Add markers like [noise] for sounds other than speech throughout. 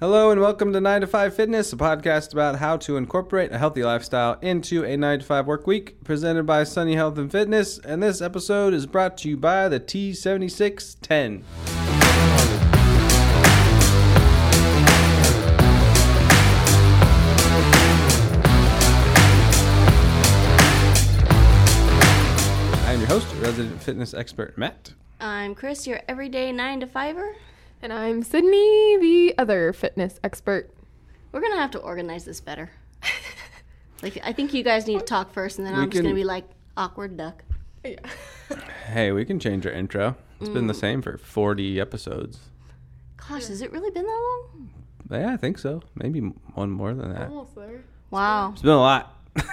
Hello and welcome to 9 to 5 Fitness, a podcast about how to incorporate a healthy lifestyle into a 9 to 5 work week, presented by Sunny Health and Fitness. And this episode is brought to you by the T7610. I am your host, resident fitness expert Matt. I'm Kriss, your everyday nine to fiver. And I'm Sydney, the other fitness expert. We're gonna have to organize this better. [laughs] like, I think you guys need to talk first, and then We I'm just gonna be like awkward duck. Yeah. [laughs] Hey, we can change our intro. It's been the mm. same for 40 episodes. Gosh, has it really been that long? Yeah, I think so. Maybe one more than that. Almost there. Wow. It's been a lot. [laughs]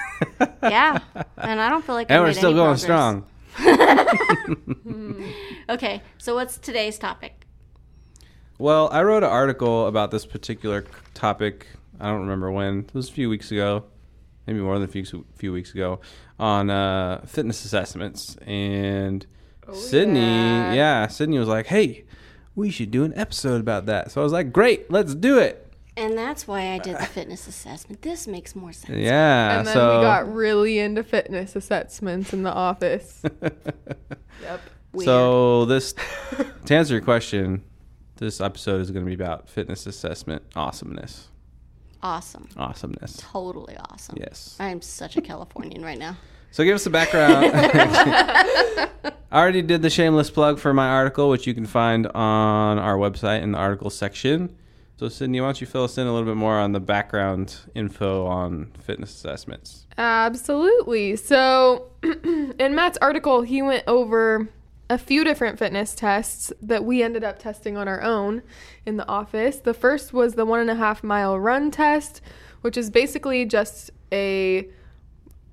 Yeah, and I don't feel like. I and we're made still any going progress. strong. Okay, so what's today's topic? Well, I wrote an article about this particular topic. I don't remember when. It was a few weeks ago, maybe more than a few few weeks ago, on uh, fitness assessments. And Sydney, yeah. yeah, Sydney was like, "Hey, we should do an episode about that." So I was like, "Great, let's do it." And that's why I did the fitness assessment. This makes more sense. [laughs] Yeah. and then so we got really into fitness assessments in the office. [laughs] yep. Weird. So this, to answer your question, this episode is going to be about fitness assessment awesomeness. awesome. Awesomeness. Totally awesome. Yes. I am such a Californian right now. So give us the background. [laughs] I already did the shameless plug for my article, which you can find on our website in the article section. So Sydney, why don't you fill us in a little bit more on the background info on fitness assessments? Absolutely. So, [clears throat] in Matt's article, he went over a few different fitness tests that we ended up testing on our own in the office. The first was the one and a half mile run test, which is basically just a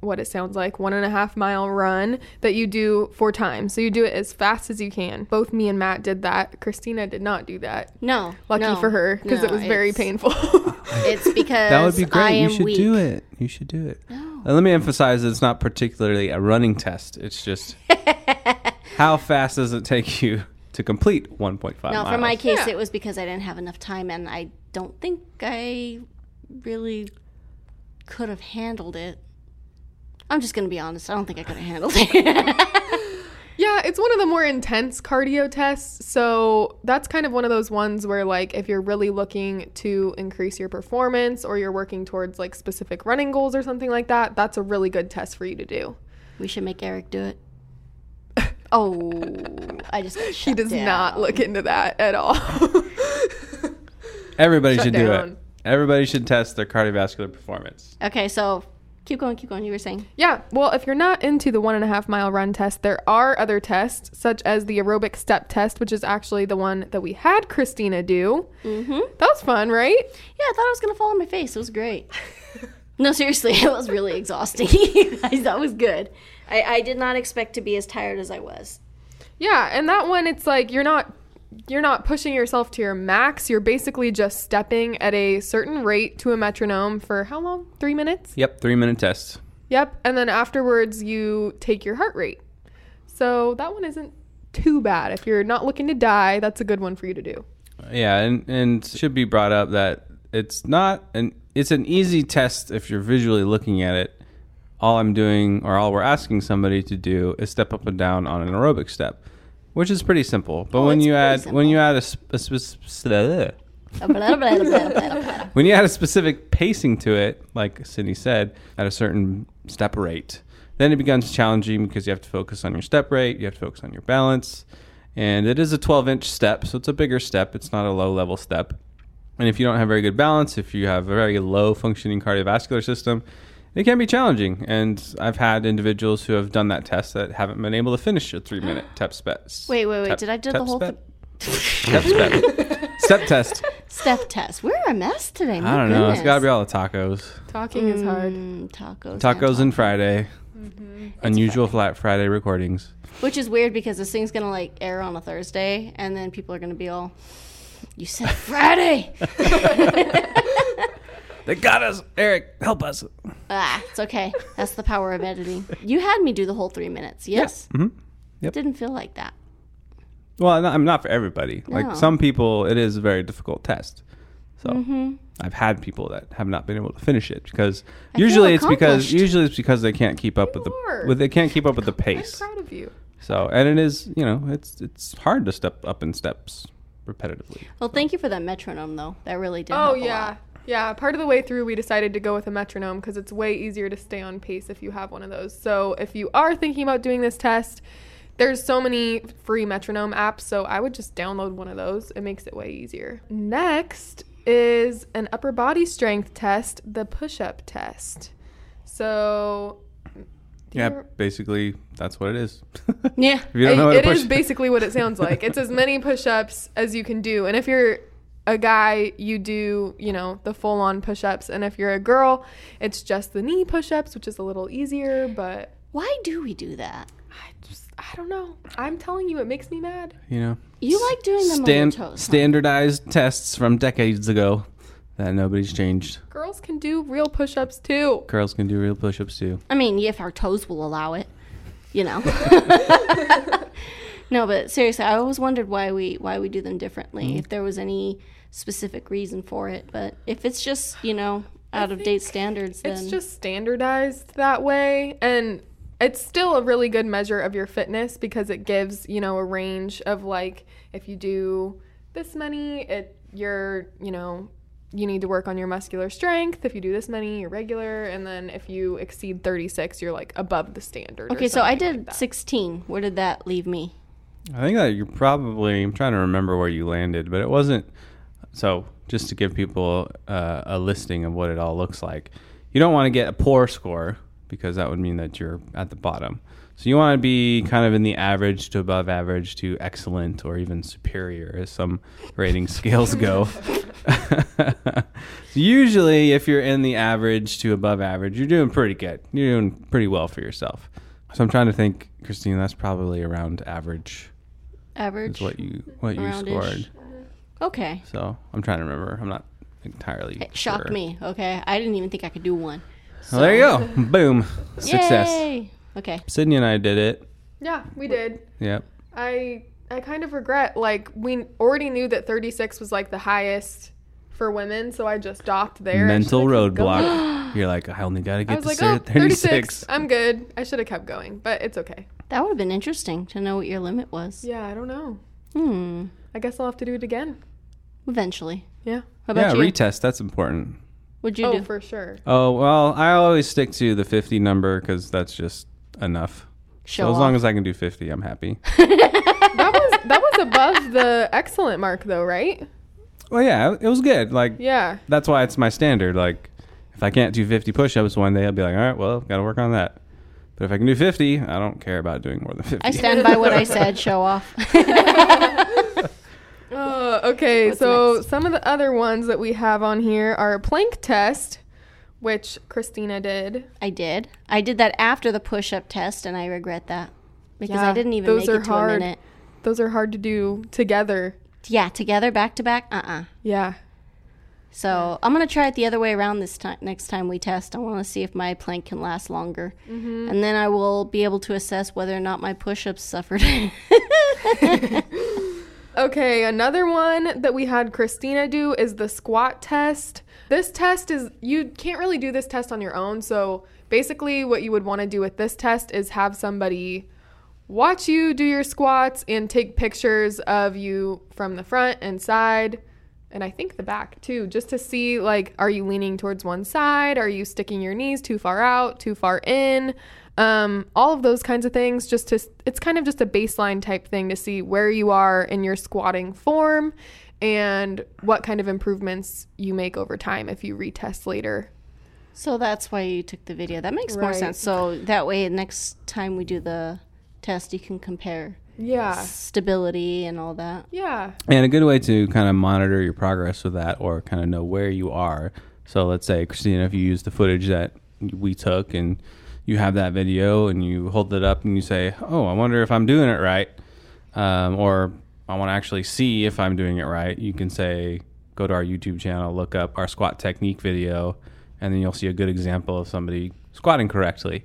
what it sounds like one and a half mile run that you do four times. So you do it as fast as you can. Both me and Matt did that. Christina did not do that. No. Lucky no, for her because no, it was very painful. [laughs] It's [laughs] because That would be great. I you am should weak. do it. You should do it. No. Uh, let me emphasize that it's not particularly a running test. It's just [laughs] how fast does it take you to complete 1.5 No, miles? for my case, Yeah. it was because I didn't have enough time, and I don't think I really could have handled it. I'm just gonna be honest. I don't think I could have handled it. [laughs] Yeah, it's one of the more intense cardio tests. So that's kind of one of those ones where, like, if you're really looking to increase your performance or you're working towards like specific running goals or something like that, that's a really good test for you to do. we should make Eric do it. Oh, I just got He shut does down. not look into that at all. [laughs] Everybody Shut should do it. Everybody should test their cardiovascular performance. Okay, so keep going, keep going. You were saying yeah, well, if you're not into the one and a half mile run test, there are other tests, such as the aerobic step test, which is actually the one that we had Christina do. mm-hmm. That was fun, right? Yeah, I thought I was gonna fall on my face. It was great. [laughs] no, seriously, [laughs] it was really exhausting. that was good. I, I did not expect to be as tired as I was. Yeah, and that one it's like you're not you're not pushing yourself to your max. You're basically just stepping at a certain rate to a metronome for how long? 3 minutes? Yep, three minute test. Yep. And then afterwards you take your heart rate. So that one isn't too bad. If you're not looking to die, that's a good one for you to do. Yeah, and and should be brought up that it's not an it's an easy test if you're visually looking at it. All I'm doing, or all we're asking somebody to do, is step up and down on an aerobic step, which is pretty simple. But Oh, when you add when you add a, a blah, blah, blah, blah. when you add a specific pacing to it, like Cindy said, at a certain step rate, then it becomes challenging because you have to focus on your step rate, you have to focus on your balance, and it is a 12 inch step, so it's a bigger step. It's not a low level step. And if you don't have very good balance, if you have a very low functioning cardiovascular system, it can be challenging. And I've had individuals who have done that test that haven't been able to finish a three minute [gasps] tep spec. Wait, wait, wait. tep- Did I do the whole spec? thing? Tep spec. [laughs] step test. Step test. We're a mess today. My I don't know. It's got to be all the tacos. Talking is hard. Mm, tacos. Tacos and and Friday. Mm-hmm. Unusual flat Friday recordings. Which is weird because this thing's gonna like air on a Thursday, and then people are gonna be all, "You said Friday." [laughs] They got us, Eric. Help us. ah, it's okay. That's the power of editing. You had me do the whole three minutes. Yes. hmm Yep. Didn't feel like that. Well, no, I'm not for everybody. No. Like some people, it is a very difficult test. So Mm-hmm. I've had people that have not been able to finish it because I usually it's because usually it's because they can't keep up with You are. the with they can't keep up with the [laughs] pace. I'm proud of you. So and it is you know it's it's hard to step up in steps repetitively. Well, thank you for that metronome, though. That really did. Oh help a yeah. Lot. Yeah, part of the way through we decided to go with a metronome because it's way easier to stay on pace if you have one of those. So if you are thinking about doing this test, there's so many free metronome apps, so I would just download one of those. It makes it way easier. Next is an upper body strength test, the push-up test. So Yeah, you- basically that's what it is. Yeah. [laughs] if you don't know it- what it push is basically what it sounds like. It's as many [laughs] push-ups as you can do. And if you're a guy, you do, you know, the full-on push-ups. And if you're a girl, it's just the knee push-ups, which is a little easier, but Why do we do that? I just I don't know. I'm telling you it makes me mad. you know. You like doing the Stan- on your toes. huh? standardized tests from decades ago that nobody's changed. Girls can do real push-ups too. Girls can do real push-ups too. I mean, if our toes will allow it, you know. [laughs] [laughs] no, but seriously, I always wondered why we why we do them differently. Mm-hmm. If there was any specific reason for it, but if it's just you know out of date standards, then It's just standardized that way and it's still a really good measure of your fitness because it gives, you know, a range of like if you do this many, it you're, you know, you need to work on your muscular strength. If you do this many, you're regular, and then if you exceed 36, you're like above the standard. okay. So I something like did 16. Where did that leave me? I think that you're probably. I'm trying to remember where you landed, but it wasn't. So just to give people uh, a listing of what it all looks like, you don't want to get a poor score because that would mean that you're at the bottom. So you want to be kind of in the average to above average to excellent or even superior, as some rating [laughs] scales go. [laughs] Usually, if you're in the average to above average, you're doing pretty good. You're doing pretty well for yourself. So I'm trying to think, Christine. That's probably around average Average. is what you what you Around-ish. scored. Okay. So I'm trying to remember. I'm not entirely. It shocked sure. me. Okay. I didn't even think I could do one. Well, there you go. [laughs] Boom. Success. Yay. Okay. Sydney and I did it. Yeah, we did. Yep. I I kind of regret like we already knew that 36 was like the highest for women, so I just stopped there. Mental should've kept going. roadblock. [gasps] You're like, I only got to get to like, oh, 36. 36. I'm good. I should have kept going, but it's okay. That would have been interesting to know what your limit was. Yeah, I don't know. Hmm. I guess I'll have to do it again. Eventually. Yeah. How Yeah, you? retest. That's important. What'd you oh, do? for sure. Oh, well, I always stick to the 50 number because that's just enough. Show so as long as I can do 50, I'm happy. [laughs] That was that was above the excellent mark though, right? well, yeah, it was good. Like, Yeah. that's why it's my standard. Like, if I can't do 50 push ups one day, I'll be like, all right, well, got to work on that. But if I can do 50, I don't care about doing more than 50. I stand [laughs] by what I said. Show off. Oh, [laughs] [laughs] okay. What's so next? some of the other ones that we have on here are plank test, which Christina did. I did. I did that after the push-up test, and I regret that because I didn't even those make are it to hard. a minute. Those are hard to do together. Yeah, together, back to back. Uh uh Yeah. So I'm gonna try it the other way around this time. Next time we test, I want to see if my plank can last longer, Mm-hmm. and then I will be able to assess whether or not my push-ups suffered. [laughs] [laughs] Okay, another one that we had Christina do is the squat test. This test is, you can't really do this test on your own. So basically, what you would want to do with this test is have somebody watch you do your squats and take pictures of you from the front and side. And I think the back too, just to see like, are you leaning towards one side? Are you sticking your knees too far out, too far in? um, all of those kinds of things just to it's kind of just a baseline type thing to see where you are in your squatting form and what kind of improvements you make over time if you retest later so that's why you took the video. That makes more sense. So that way, next time we do the test, you can compare yeah stability and all that. yeah And a good way to kind of monitor your progress with that or kind of know where you are. So let's say, Christina, if you use the footage that we took and you have that video and you hold it up and you say, oh, I wonder if I'm doing it right. Um, or I want to actually see if I'm doing it right. You can say, go to our YouTube channel, look up our squat technique video, and then you'll see a good example of somebody squatting correctly.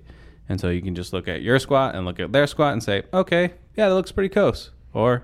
And so you can just look at your squat and look at their squat and say, okay, yeah, that looks pretty close. Or,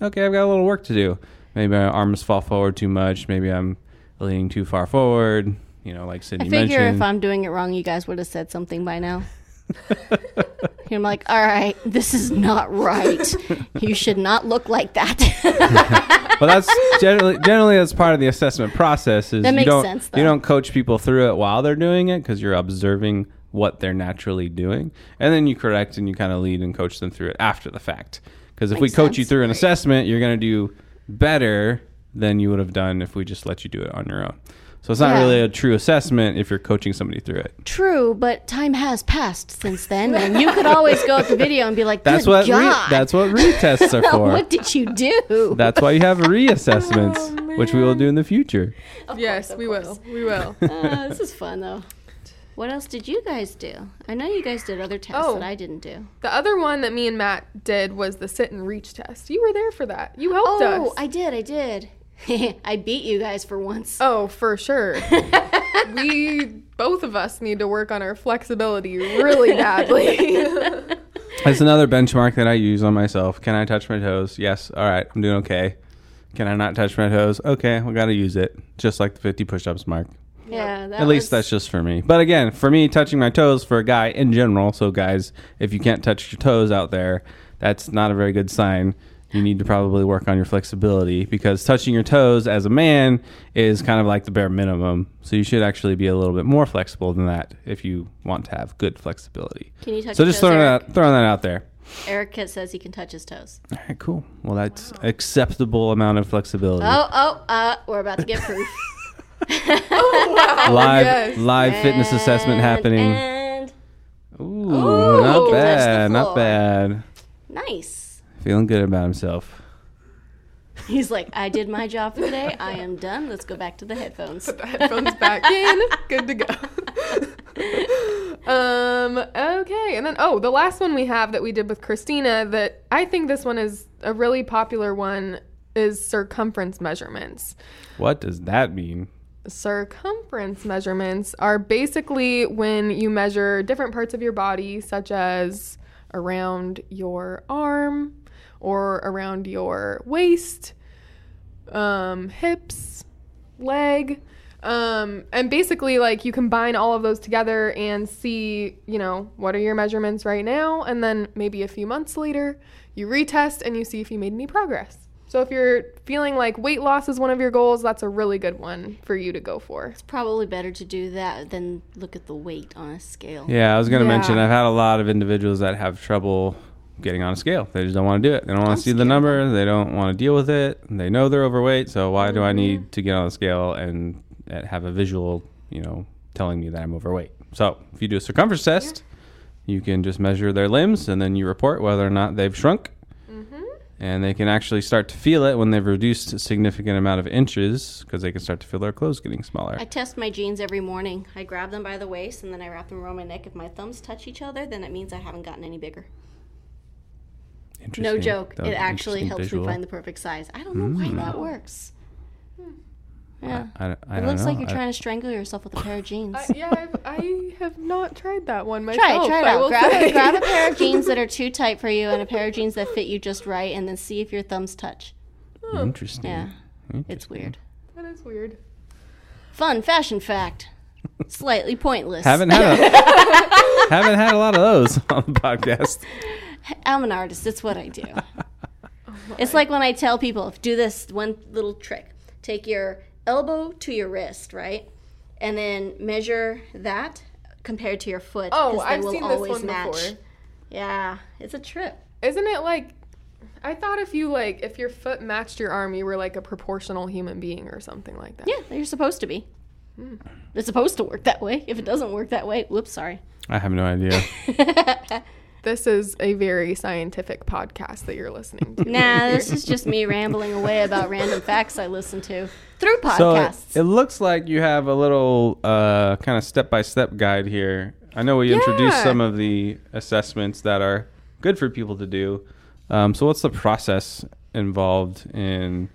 okay, I've got a little work to do. Maybe my arms fall forward too much. Maybe I'm leaning too far forward. You know, like Sydney I figure mentioned. if I'm doing it wrong, you guys would have said something by now. [laughs] I'm like, all right, this is not right. You should not look like that. [laughs] well, that's generally generally that's part of the assessment process. Is That you makes don't sense, you don't coach people through it while they're doing it because you're observing what they're naturally doing, and then you correct and you kind of lead and coach them through it after the fact. Because if we Makes coach you through an assessment, you're going to do better than you would have done if we just let you do it on your own. So it's not Yeah. really a true assessment if you're coaching somebody through it. True, but time has passed since then, and you could always go at the video and be like, That's "Good what re- that's what retests are [laughs] for. what did you do?" That's why you have [laughs] reassessments, Oh, which we will do in the future. Of yes, course, we course. will. We will. Uh, this is fun though. What else did you guys do? I know you guys did other tests Oh. that I didn't do. The other one that me and Matt did was the sit and reach test. You were there for that. You helped Oh, us. Oh, I did, I did. [laughs] I beat you guys for once. oh, for sure. [laughs] we both of us need to work on our flexibility really badly. [laughs] That's another benchmark that I use on myself. Can I touch my toes? Yes. All right. I'm doing okay. Can I not touch my toes? Okay. We got to use it. Just like the 50 push ups mark. Yeah, that At least was- that's just for me. But again, for me, touching my toes for a guy in general. So, guys, if you can't touch your toes out there, that's not a very good sign. You need to probably work on your flexibility because touching your toes as a man is kind of like the bare minimum. So, you should actually be a little bit more flexible than that if you want to have good flexibility. Can you touch So, your just toes, throwing Eric? that, throwing that out there. Eric Kit says he can touch his toes. All right, cool. Well, that's acceptable amount of flexibility. Oh, oh, uh, we're about to get proof. [laughs] oh, wow. live yes. live fitness assessment happening. And Ooh, Ooh. not bad, not bad. nice. Feeling good about himself. He's like, I did my job for the day. I am done. Let's go back to the headphones. Put the headphones back in. Good to go. [laughs] um, okay. And then, oh, the last one we have that we did with Christina that I think this one is a really popular one is circumference measurements. What does that mean? Circumference measurements are basically when you measure different parts of your body, such as around your arm or around your waist, um, hips, leg. Um, and basically, like, you combine all of those together and see, you know, what are your measurements right now? And then maybe a few months later, you retest and you see if you made any progress. So if you're feeling like weight loss is one of your goals, that's a really good one for you to go for. It's probably better to do that than look at the weight on a scale. Yeah, I was going to Yeah. mention I've had a lot of individuals that have trouble getting on a scale. They just don't want to do it. They don't want to see the number. They don't want to deal with it. They know they're overweight, so why do I Mm-hmm. need to get on the scale and uh, have a visual, you know, telling me that I'm overweight? So, if you do a circumference test, you can just measure their limbs and then you report whether or not they've shrunk. And they can actually start to feel it when they've reduced a significant amount of inches because they can start to feel their clothes getting smaller. I test my jeans every morning. I grab them by the waist and then I wrap them around my neck. If my thumbs touch each other, then it means I haven't gotten any bigger. No joke. It actually helps visual. me find the perfect size. I don't know why that hmm. works. Yeah. I, I, I it don't looks like you're I- trying to strangle yourself with a pair of jeans. I, yeah, I've, I have not tried that one myself. Try it, try it out. Grab a, grab a pair of [laughs] jeans that are too tight for you and a pair of jeans that fit you just right, and then see if your thumbs touch. Hmm. Interesting. Yeah, it's weird. That is weird. Fun fashion fact. [laughs] Slightly pointless. Haven't had a, [laughs] haven't had a lot of those on the podcast. I'm an artist. It's what I do. Oh it's like when I tell people, do this one little trick. Take your elbow to your wrist, right? And then measure that compared to your foot. Oh, 'cause they I've will seen this always one match. before. Yeah, it's a trip. Isn't it like? I thought if you like, if your foot matched your arm, you were like a proportional human being or something like that. Yeah, you're supposed to be. Hmm. It's supposed to work that way. If it doesn't work that way, whoops, sorry. I have no idea. [laughs] This is a very scientific podcast that you're listening to. Nah, this is [laughs] just me rambling away about random facts I listen to through So it, podcasts. it looks like you have a little uh, kind of step by step guide here. I know we introduced some of the assessments that are good for people to do. Um, so what's the process involved in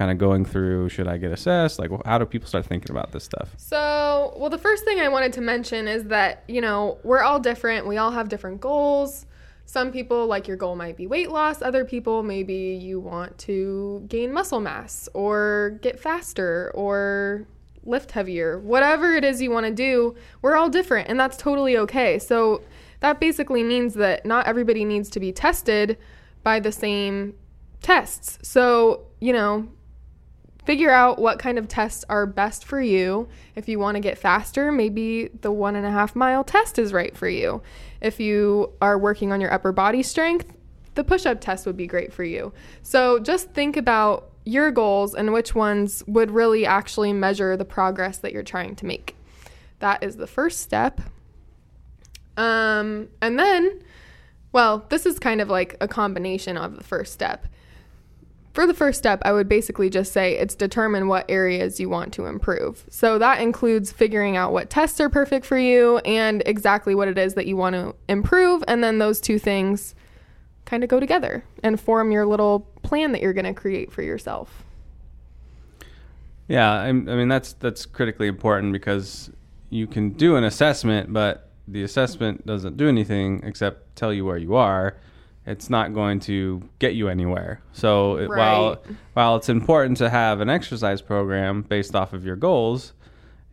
kind of going through? Should I get assessed? Like, wh- how do people start thinking about this stuff? So, well, the first thing I wanted to mention is that, you know, we're all different. We all have different goals. Some people, like your goal might be weight loss. Other people, maybe you want to gain muscle mass or get faster or lift heavier. Whatever it is you want to do, we're all different, and that's totally okay. So that basically means that not everybody needs to be tested by the same tests. So, you know, figure out what kind of tests are best for you. If you want to get faster, maybe the one and a half mile test is right for you. If you are working on your upper body strength, the push up test would be great for you. So just think about your goals and which ones would really actually measure the progress that you're trying to make. That is the first step. Um, and then, well, this is kind of like a combination of the first step. For the first step, I would basically just say it's determine what areas you want to improve. So that includes figuring out what tests are perfect for you and exactly what it is that you want to improve. And then those two things kind of go together and form your little plan that you're going to create for yourself. Yeah, I, mean that's that's critically important because you can do an assessment, but the assessment doesn't do anything except tell you where you are. It's not going to get you anywhere. So it, while Right. while it's important to have an exercise program based off of your goals,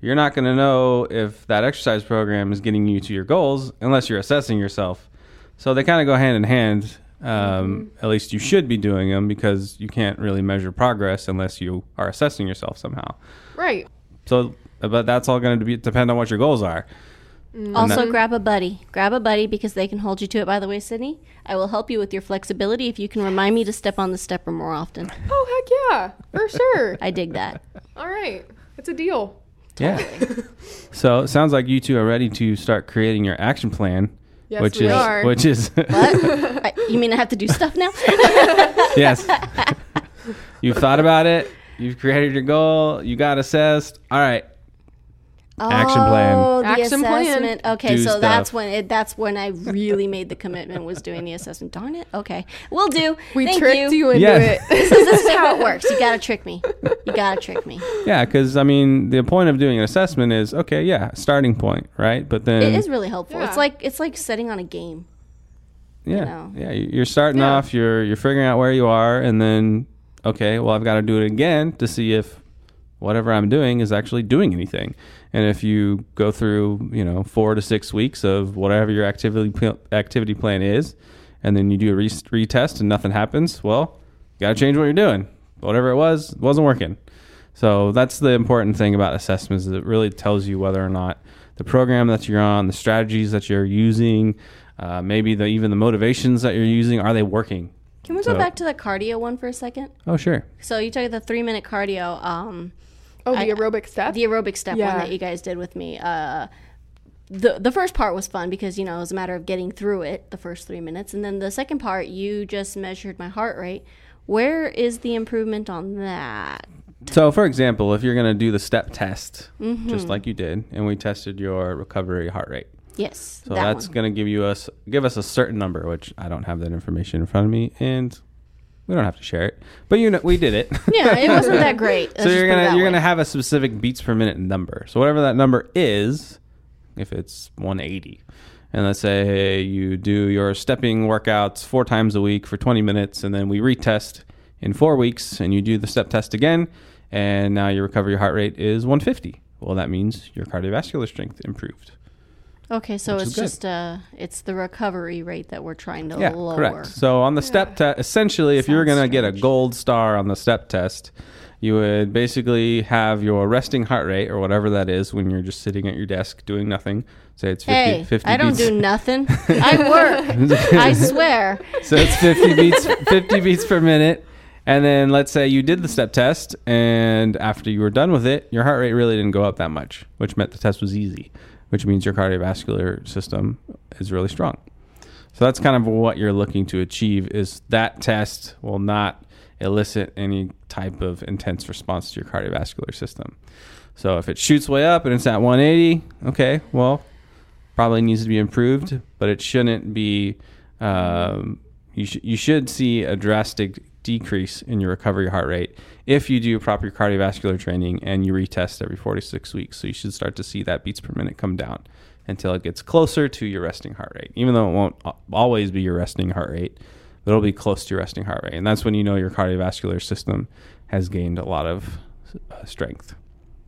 you're not going to know if that exercise program is getting you to your goals unless you're assessing yourself. So they kind of go hand in hand. Um, At least you should be doing them because you can't really measure progress unless you are assessing yourself somehow. Right. So, but that's all going to depend on what your goals are. Mm. Also, that- grab a buddy. Grab a buddy because they can hold you to it. By the way, Sydney, I will help you with your flexibility if you can remind me to step on the stepper more often. Oh, heck yeah. For sure. [laughs] I dig that. All right. It's a deal. Yeah. [laughs] so it sounds like you two are ready to start creating your action plan, Yes, which we is are. which is [laughs] What? I, you mean I have to do stuff now? yes. You've thought about it. You've created your goal. You got assessed. All right. Action plan. Oh, the Action plan. assessment. Okay, Do so stuff. that's when it, that's when I really made the commitment was doing the assessment. Darn it. Okay, we'll do. We Thank tricked you, you. into Yeah. it. this, is, this is how it works. You gotta trick me. You gotta trick me. Yeah, because I mean, the point of doing an assessment is okay. Yeah, starting point, right? But then It is really helpful. Yeah. It's like it's like setting on a game. yeah, know. yeah. you- You're starting Yeah. off. You're you're figuring out where you are, and then okay, well, I've got to do it again to see if whatever I'm doing is actually doing anything. And if you go through, you know, four to six weeks of whatever your activity pl- activity plan is, and then you do a re- retest and nothing happens, well, you got to change what you're doing. Whatever it was, it wasn't working. So that's the important thing about assessments is it really tells you whether or not the program that you're on, the strategies that you're using, uh, maybe the even the motivations that you're using, are they working? Can we go So- back to the cardio one for a second? Oh, sure. So you took the three minute cardio, um, Oh, the I- aerobic step? the aerobic step Yeah. one that you guys did with me. Uh, the the first part was fun because you know it was a matter of getting through it the first three minutes, and then the second part you just measured my heart rate. Where is the improvement on that? So, for example, if you're going to do the step test, Mm-hmm. just like you did, and we tested your recovery heart rate, Yes, so that that's going to give you us give us a certain number, which I don't have that information in front of me, and we don't have to share it. But you know, we did it. [laughs] yeah, it wasn't that great. [laughs] Let's so you're gonna you're way. gonna have a specific beats per minute number. So whatever that number is, if it's 180, and let's say you do your stepping workouts four times a week for 20 minutes, and then we retest in four weeks, and you do the step test again, and now your recovery heart rate is 150. Well, that means your cardiovascular strength improved. Okay, so it's just uh, it's the recovery rate that we're trying to Yeah, lower. correct. So on the step test, essentially, if you're going to get a gold star on the step test, you would basically have your resting heart rate or whatever that is when you're just sitting at your desk doing nothing. Say it's 50, Hey, 50 I don't beats. do nothing. [laughs] I work. [laughs] I swear. so it's 50 beats 50 beats per minute. And then let's say you did the step test and after you were done with it, your heart rate really didn't go up that much, which meant the test was easy, which means your cardiovascular system is really strong. So that's kind of what you're looking to achieve is that test will not elicit any type of intense response to your cardiovascular system. So if it shoots way up and it's at 180, okay, well, probably needs to be improved, but it shouldn't be. Um, you sh- you should see a drastic decrease in your recovery heart rate if you do proper cardiovascular training and you retest every 46 weeks. So you should start to see that beats per minute come down until it gets closer to your resting heart rate. Even though it won't always be your resting heart rate, but it'll be close to your resting heart rate, and that's when you know your cardiovascular system has gained a lot of uh, strength.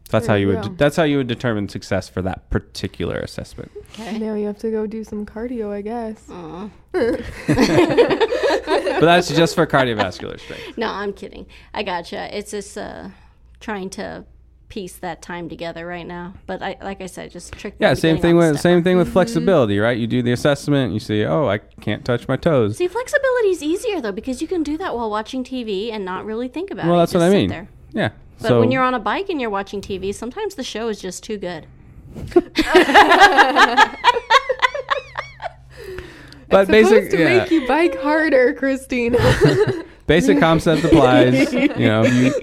That's There how you you would. go. That's how you would determine success for that particular assessment. Okay. Now you have to go do some cardio, I guess. [laughs] [laughs] But that's just for cardiovascular strength. No, I'm kidding. I gotcha. It's just uh, trying to piece that time together right now. But I, like I said, just trick. Yeah, same thing with stepper. same thing with flexibility, right? You do the assessment, you see, oh, I can't touch my toes. See, flexibility is easier though because you can do that while watching TV and not really think about it. well, that's Just what I mean. there. Yeah. But so when you're on a bike and you're watching TV, sometimes the show is just too good. [laughs] but basic, Supposed to yeah, make you bike harder, Christine. [laughs] basic concept applies. You know, you,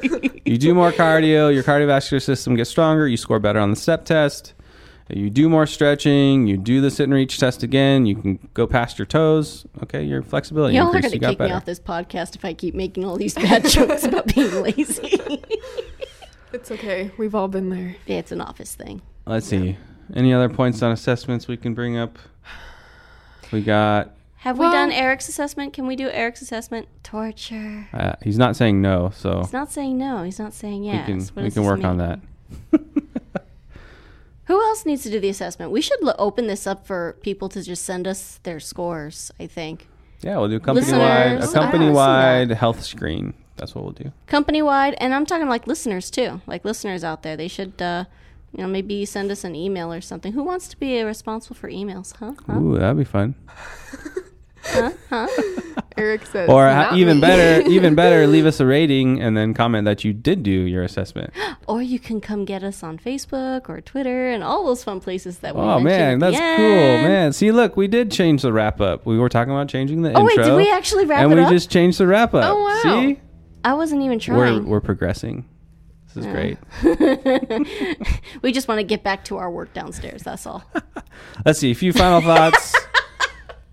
you do more cardio, your cardiovascular system gets stronger. You score better on the step test. You do more stretching. You do the sit and reach test again. You can go past your toes. Okay, your flexibility Y'all are going to You got kick me off this podcast if I keep making all these bad [laughs] jokes about being lazy. it's okay. We've all been there. yeah, it's an office thing. Let's see. Any other points on assessments we can bring up? We got. Have Well- we done Eric's assessment? Can we do Eric's assessment? Torture. Uh, he's not saying no, so He's not saying no. He's not saying we yes. can we can this work on that. [laughs] Who else needs to do the assessment? We should lo- open this up for people to just send us their scores. I think Yeah, we'll do company wide Listeners, a I wanna company see wide health screen. That's what we'll do. company wide, and I'm talking like listeners too. Like listeners out there, they should, uh, you know, maybe send us an email or something. Who wants to be responsible for emails? Huh? Huh? Ooh, that'd be fun. [laughs] Huh? Huh? Eric says. Or "Not ha- even me." better, [laughs] even better, leave us a rating and then comment that you did do your assessment. [gasps] or you can come get us on Facebook or Twitter and all those fun places that we Oh man, that's end. cool, man. See, look, we did change the wrap up. We were talking about changing the Oh wait, intro. did we actually wrap and it we just changed the wrap up. Oh, wow. See, I wasn't even we're trying. we're progressing. This is great. [laughs] we just want to get back to our work downstairs. That's all. [laughs] Let's see. A few final thoughts.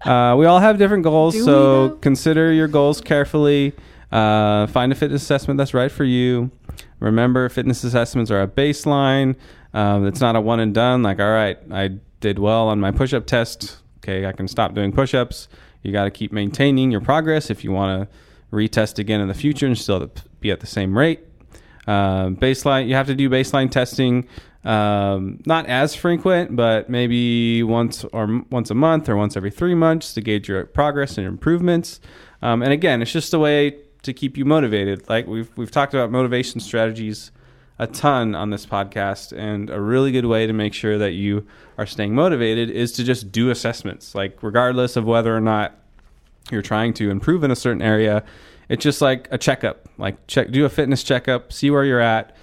Uh, we all have different goals, Do we, so though? consider your goals carefully. Uh, find a fitness assessment that's right for you. Remember, fitness assessments are a baseline. Um, it's not a one and done. Like, all right, I did well on my push-up test. Okay, I can stop doing push-ups. You got to keep maintaining your progress if you want to retest again in the future and still be at the same rate. Um, baseline, you have to do baseline testing, um, not as frequent, but maybe once or once a month or once every three months to gauge your progress and improvements. Um, and again, it's just a way to keep you motivated. Like we've we've talked about motivation strategies a ton on this podcast, and a really good way to make sure that you are staying motivated is to just do assessments. Like regardless of whether or not you're trying to improve in a certain area, it's just like a checkup. Like check, do a fitness checkup, see where you're at.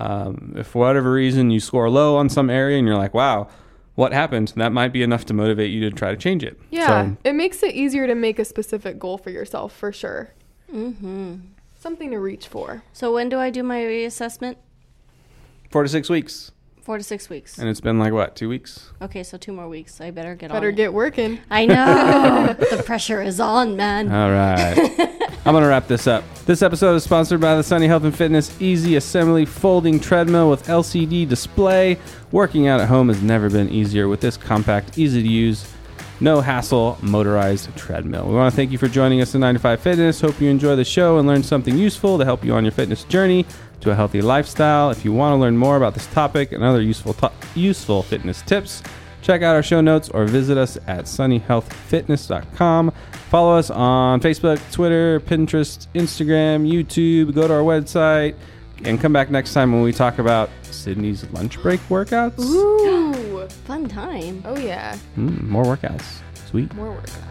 Um, if for whatever reason you score low on some area and you're like, wow, what happened? That might be enough to motivate you to try to change it. Yeah, So, it makes it easier to make a specific goal for yourself, for sure. hmm Something to reach for. So when do I do my reassessment? four to six weeks, Four to six weeks. and it's been like what, two weeks? Okay, so two more weeks. I better get Better on. it. get working. I know [laughs] the pressure is on, man. All right. [laughs] I'm going to wrap this up. This episode is sponsored by the Sunny Health and Fitness Easy Assembly Folding Treadmill with LCD display. Working out at home has never been easier with this compact, easy to use, no hassle motorized treadmill. We want to thank you for joining us in 95 Fitness. Hope you enjoy the show and learn something useful to help you on your fitness journey to a healthy lifestyle. If you want to learn more about this topic and other useful to- useful fitness tips, check out our show notes or visit us at sunnyhealthfitness.com. Follow us on Facebook, Twitter, Pinterest, Instagram, YouTube. Go to our website and come back next time when we talk about Sydney's lunch break workouts. Ooh. [gasps] Fun time. Oh, yeah. Mm, more workouts. Sweet. More workout.